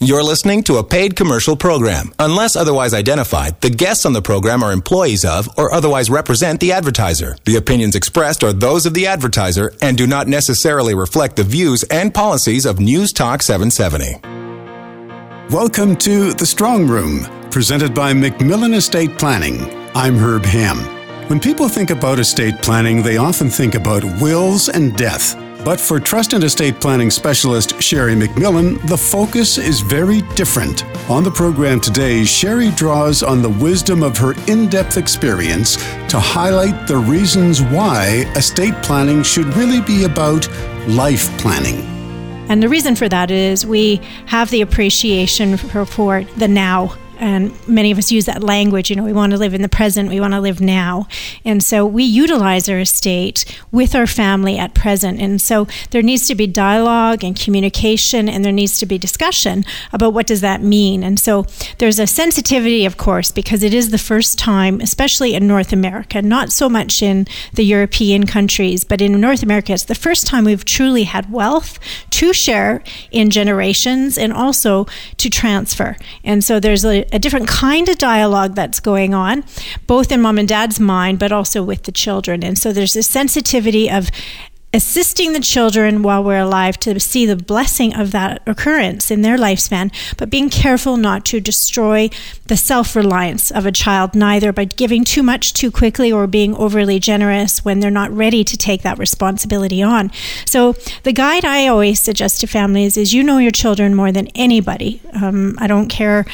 You're listening to a paid commercial program. Unless otherwise identified, the guests on the program are employees of or otherwise represent the advertiser. The opinions expressed are those of the advertiser and do not necessarily reflect the views and policies of News Talk 770. Welcome to The Strong Room, presented by MacMillan Estate Planning. I'm Herb Ham. When people think about estate planning, they often think about wills and death. But for trust and estate planning specialist Sheri MacMillan, the focus is very different. On the program today, Sheri draws on the wisdom of her in depth experience to highlight the reasons why estate planning should really be about life planning. And the reason for that is we have the appreciation for, for the now and many of us use that language you know we want to live in the present we want to live now. And so we utilize our estate with our family at present. And so there needs to be dialogue and communication and there needs to be discussion about what does that mean. And so there's a sensitivity of course because it is the first time especially in North America not so much in the European countries but in North America it's the first time we've truly had wealth to share in generations and also to transfer. And so there's a, a different kind of dialogue that's going on, both in mom and dad's mind, but also with the children. And so there's a sensitivity of assisting the children while we're alive to see the blessing of that occurrence in their lifespan, but being careful not to destroy the self reliance of a child, neither by giving too much too quickly or being overly generous when they're not ready to take that responsibility on. So, the guide I always suggest to families is you know your children more than anybody. Um, I don't care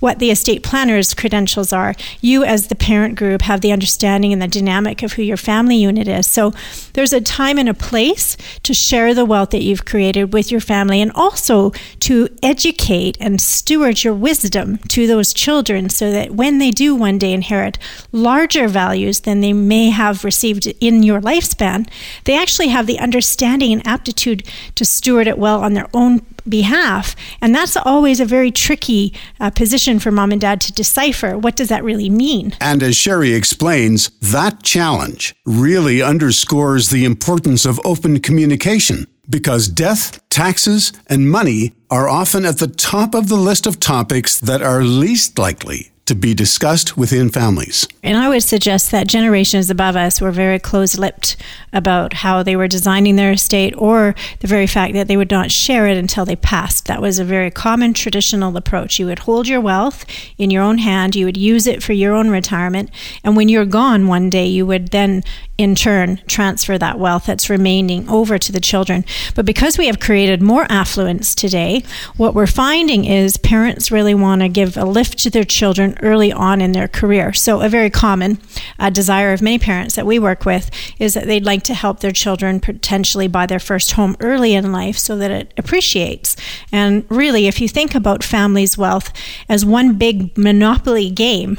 what the estate planner's credentials are. You, as the parent group, have the understanding and the dynamic of who your family unit is. So, there's a time and a place to share the wealth that you've created with your family and also to educate and steward your wisdom to those children so that when they do one day inherit larger values than they may have received in your lifespan, they actually have the understanding and aptitude to steward it well on their own behalf. And that's always a very tricky uh, position for mom and dad to decipher. What does that really mean? And as Sheri explains, that challenge really underscores the importance of open communication because death, taxes, and money are often at the top of the list of topics that are least likely to be discussed within families. And I would suggest that generations above us were very close lipped about how they were designing their estate or the very fact that they would not share it until they passed. That was a very common traditional approach. You would hold your wealth in your own hand, you would use it for your own retirement, and when you're gone one day, you would then in turn transfer that wealth that's remaining over to the children. But because we have created more affluence today, what we're finding is parents really want to give a lift to their children early on in their career. So, a very common uh, desire of many parents that we work with is that they'd like to help their children potentially buy their first home early in life so that it appreciates. And really, if you think about families' wealth as one big monopoly game,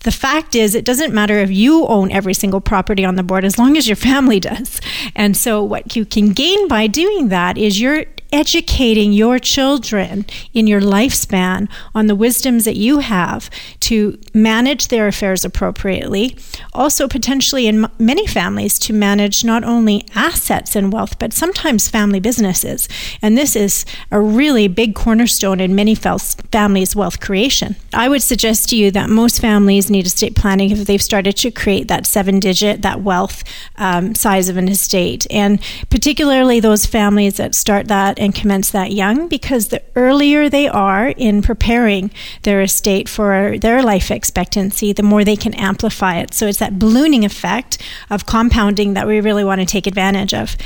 the fact is, it doesn't matter if you own every single property on the board as long as your family does. And so, what you can gain by doing that is you're educating your children in your lifespan on the wisdoms that you have to manage their affairs appropriately. Also, potentially in many families, to manage not only assets and wealth, but sometimes family businesses. And this is a really big cornerstone in many families' wealth creation. I would suggest to you that most families need estate planning if they've started to create that seven digit, that wealth um, size of an estate. And particularly those families that start that and commence that young because the earlier they are in preparing their estate for their life expectancy, the more they can amplify it. So it's that ballooning effect of compounding that we really want to take advantage of.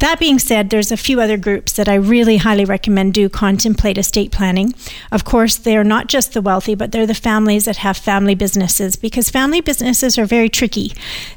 That being said, there's a few other groups that I really highly recommend do contemplate estate planning. Of course, they're not just the wealthy, but they're the families that have family businesses because family businesses are very tricky.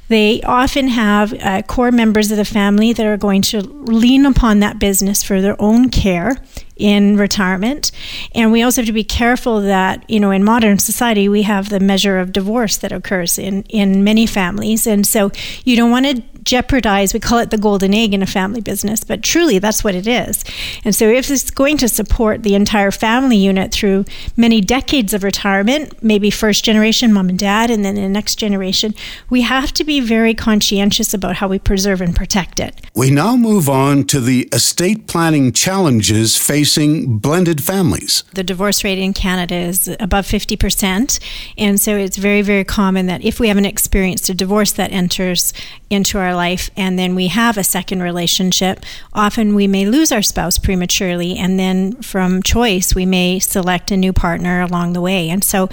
They often have uh, core members of the family that are going to lean upon that business for their own care in retirement. And we also have to be careful that, you know, in modern society, we have the measure of divorce that occurs in, in many families. And so you don't want to jeopardize, we call it the golden egg in a family business, but truly that's what it is. And so if it's going to support the entire family unit through many decades of retirement, maybe first generation mom and dad, and then the next generation, we have to be very conscientious about how we preserve and protect it. We now move on to the estate planning challenges facing blended families. The divorce rate in Canada is above 50%. And so it's very, very common that if we haven't experienced a divorce that enters into our life and then we have a second relationship, often we may lose our spouse prematurely. And then from choice, we may select a new partner along the way. And so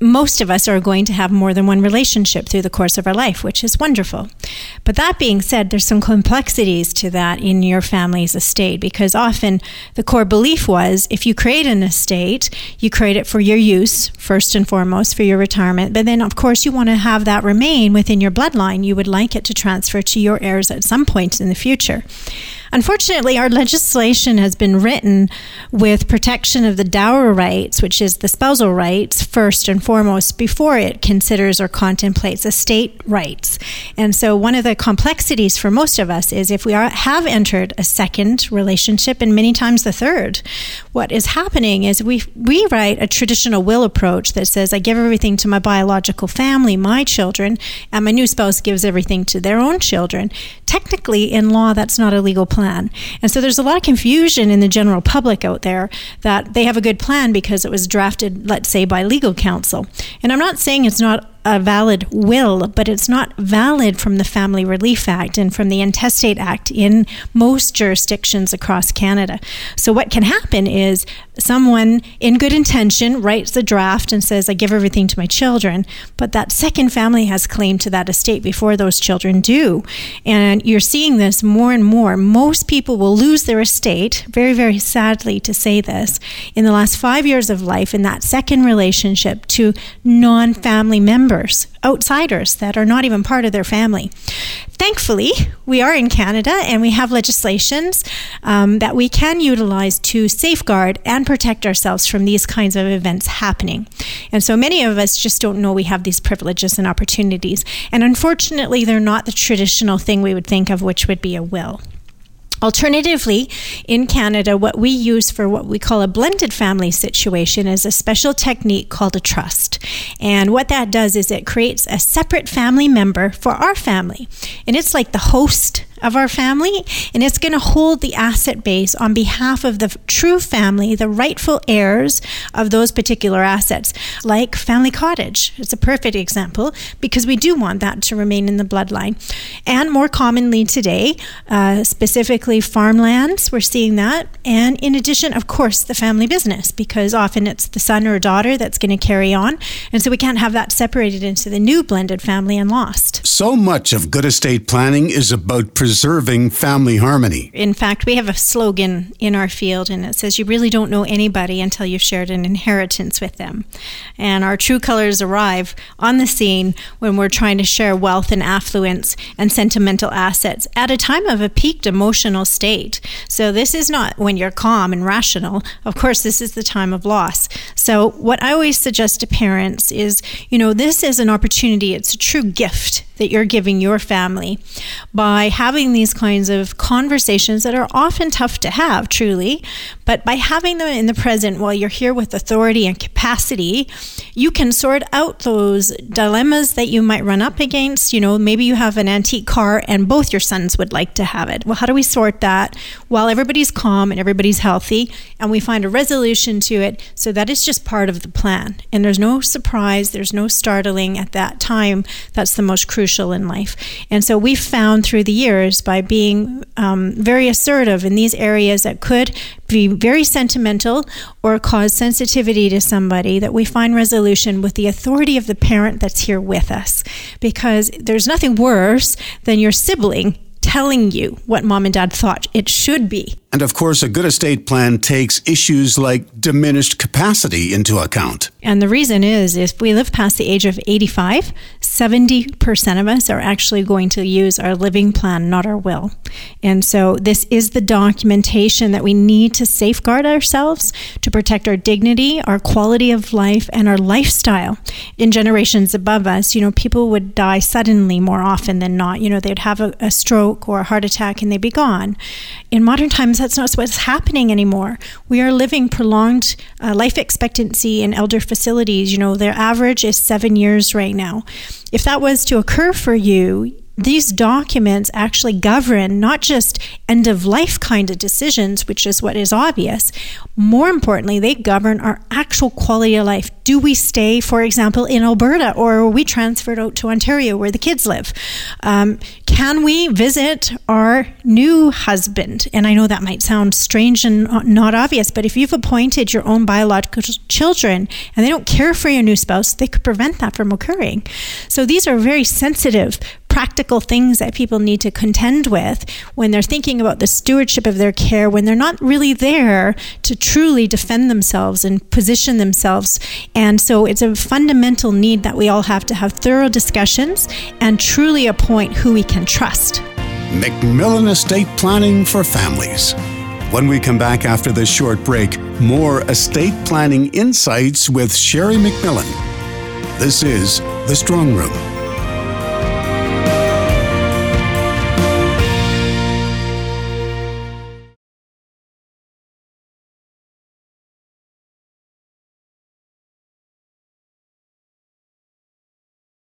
most of us are going to have more than one relationship through the course of our life, which is wonderful. But that being said, there's some complexities to that in your family's estate because often the core belief was if you create an estate, you create it for your use, first and foremost, for your retirement. But then, of course, you want to have that remain within your bloodline. You would like it to transfer to your heirs at some point in the future. Unfortunately, our legislation has been written with protection of the dower rights, which is the spousal rights, first and foremost, before it considers or contemplates estate rights. And so, one of the complexities for most of us is if we are, have entered a second relationship, and many times the third, what is happening is we, we write a traditional will approach that says, I give everything to my biological family, my children, and my new spouse gives everything to their own children. Technically, in law, that's not a legal plan. And so there's a lot of confusion in the general public out there that they have a good plan because it was drafted, let's say, by legal counsel. And I'm not saying it's not a valid will, but it's not valid from the Family Relief Act and from the Intestate Act in most jurisdictions across Canada. So, what can happen is someone in good intention writes the draft and says, I give everything to my children, but that second family has claim to that estate before those children do. And you're seeing this more and more. Most people will lose their estate, very, very sadly to say this, in the last five years of life in that second relationship to non family members members, outsiders that are not even part of their family. Thankfully, we are in Canada and we have legislations um, that we can utilize to safeguard and protect ourselves from these kinds of events happening. And so many of us just don't know we have these privileges and opportunities. And unfortunately, they're not the traditional thing we would think of, which would be a will. Alternatively, in Canada, what we use for what we call a blended family situation is a special technique called a trust. And what that does is it creates a separate family member for our family. And it's like the host of our family, and it's going to hold the asset base on behalf of the true family, the rightful heirs of those particular assets, like Family Cottage. It's a perfect example because we do want that to remain in the bloodline. And more commonly today, uh, specifically farmlands, we're seeing that. And in addition, of course, the family business because often it's the son or daughter that's going to carry on. And so we can't have that separated into the new blended family and lost. So much of good estate planning is about preserving preserving family harmony. In fact, we have a slogan in our field, and it says, You really don't know anybody until you've shared an inheritance with them. And our true colors arrive on the scene when we're trying to share wealth and affluence and sentimental assets at a time of a peaked emotional state. So, this is not when you're calm and rational. Of course, this is the time of loss. So, what I always suggest to parents is, you know, this is an opportunity, it's a true gift that you're giving your family by having these kinds of conversations that are often tough to have, truly, but by having them in the present while you're here with authority and capacity, you can sort out those dilemmas that you might run up against. You know, maybe you have an antique car and both your sons would like to have it. Well, how do we sort that while everybody's calm and everybody's healthy and we find a resolution to it so that it's just part of the plan and there's no surprise, there's no startling at that time. That's the most crucial crucial in life. And so we've found through the years by being um, very assertive in these areas that could be very sentimental or cause sensitivity to somebody that we find resolution with the authority of the parent that's here with us. Because there's nothing worse than your sibling telling you what mom and dad thought it should be. And of course, a good estate plan takes issues like diminished capacity into account. And the reason is if we live past the age of 85, 70% of us are actually going to use our living plan, not our will. And so this is the documentation that we need to safeguard ourselves, to protect our dignity, our quality of life, and our lifestyle. In generations above us, you know, people would die suddenly more often than not. You know, they'd have a, a stroke stroke or a heart attack and they be gone. In modern times, that's not what's happening anymore. We are living prolonged uh, life expectancy in elder facilities. You know, their average is seven years right now. If that was to occur for you, these documents actually govern not just end of life kind of decisions, which is what is obvious. More importantly, they govern our actual quality of life. Do we stay, for example, in Alberta or are we transferred out to Ontario where the kids live? Um, can we visit our new husband? And I know that might sound strange and not obvious, but if you've appointed your own biological children and they don't care for your new spouse, they could prevent that from occurring. So these are very sensitive practical things that people need to contend with when they're thinking about the stewardship of their care, when they're not really there to truly defend themselves and position themselves. And so it's a fundamental need that we all have to have thorough discussions and truly appoint who we can trust. MacMillan Estate Planning for Families. When we come back after this short break, more estate planning insights with Sheri MacMillan. This is The Strong Room.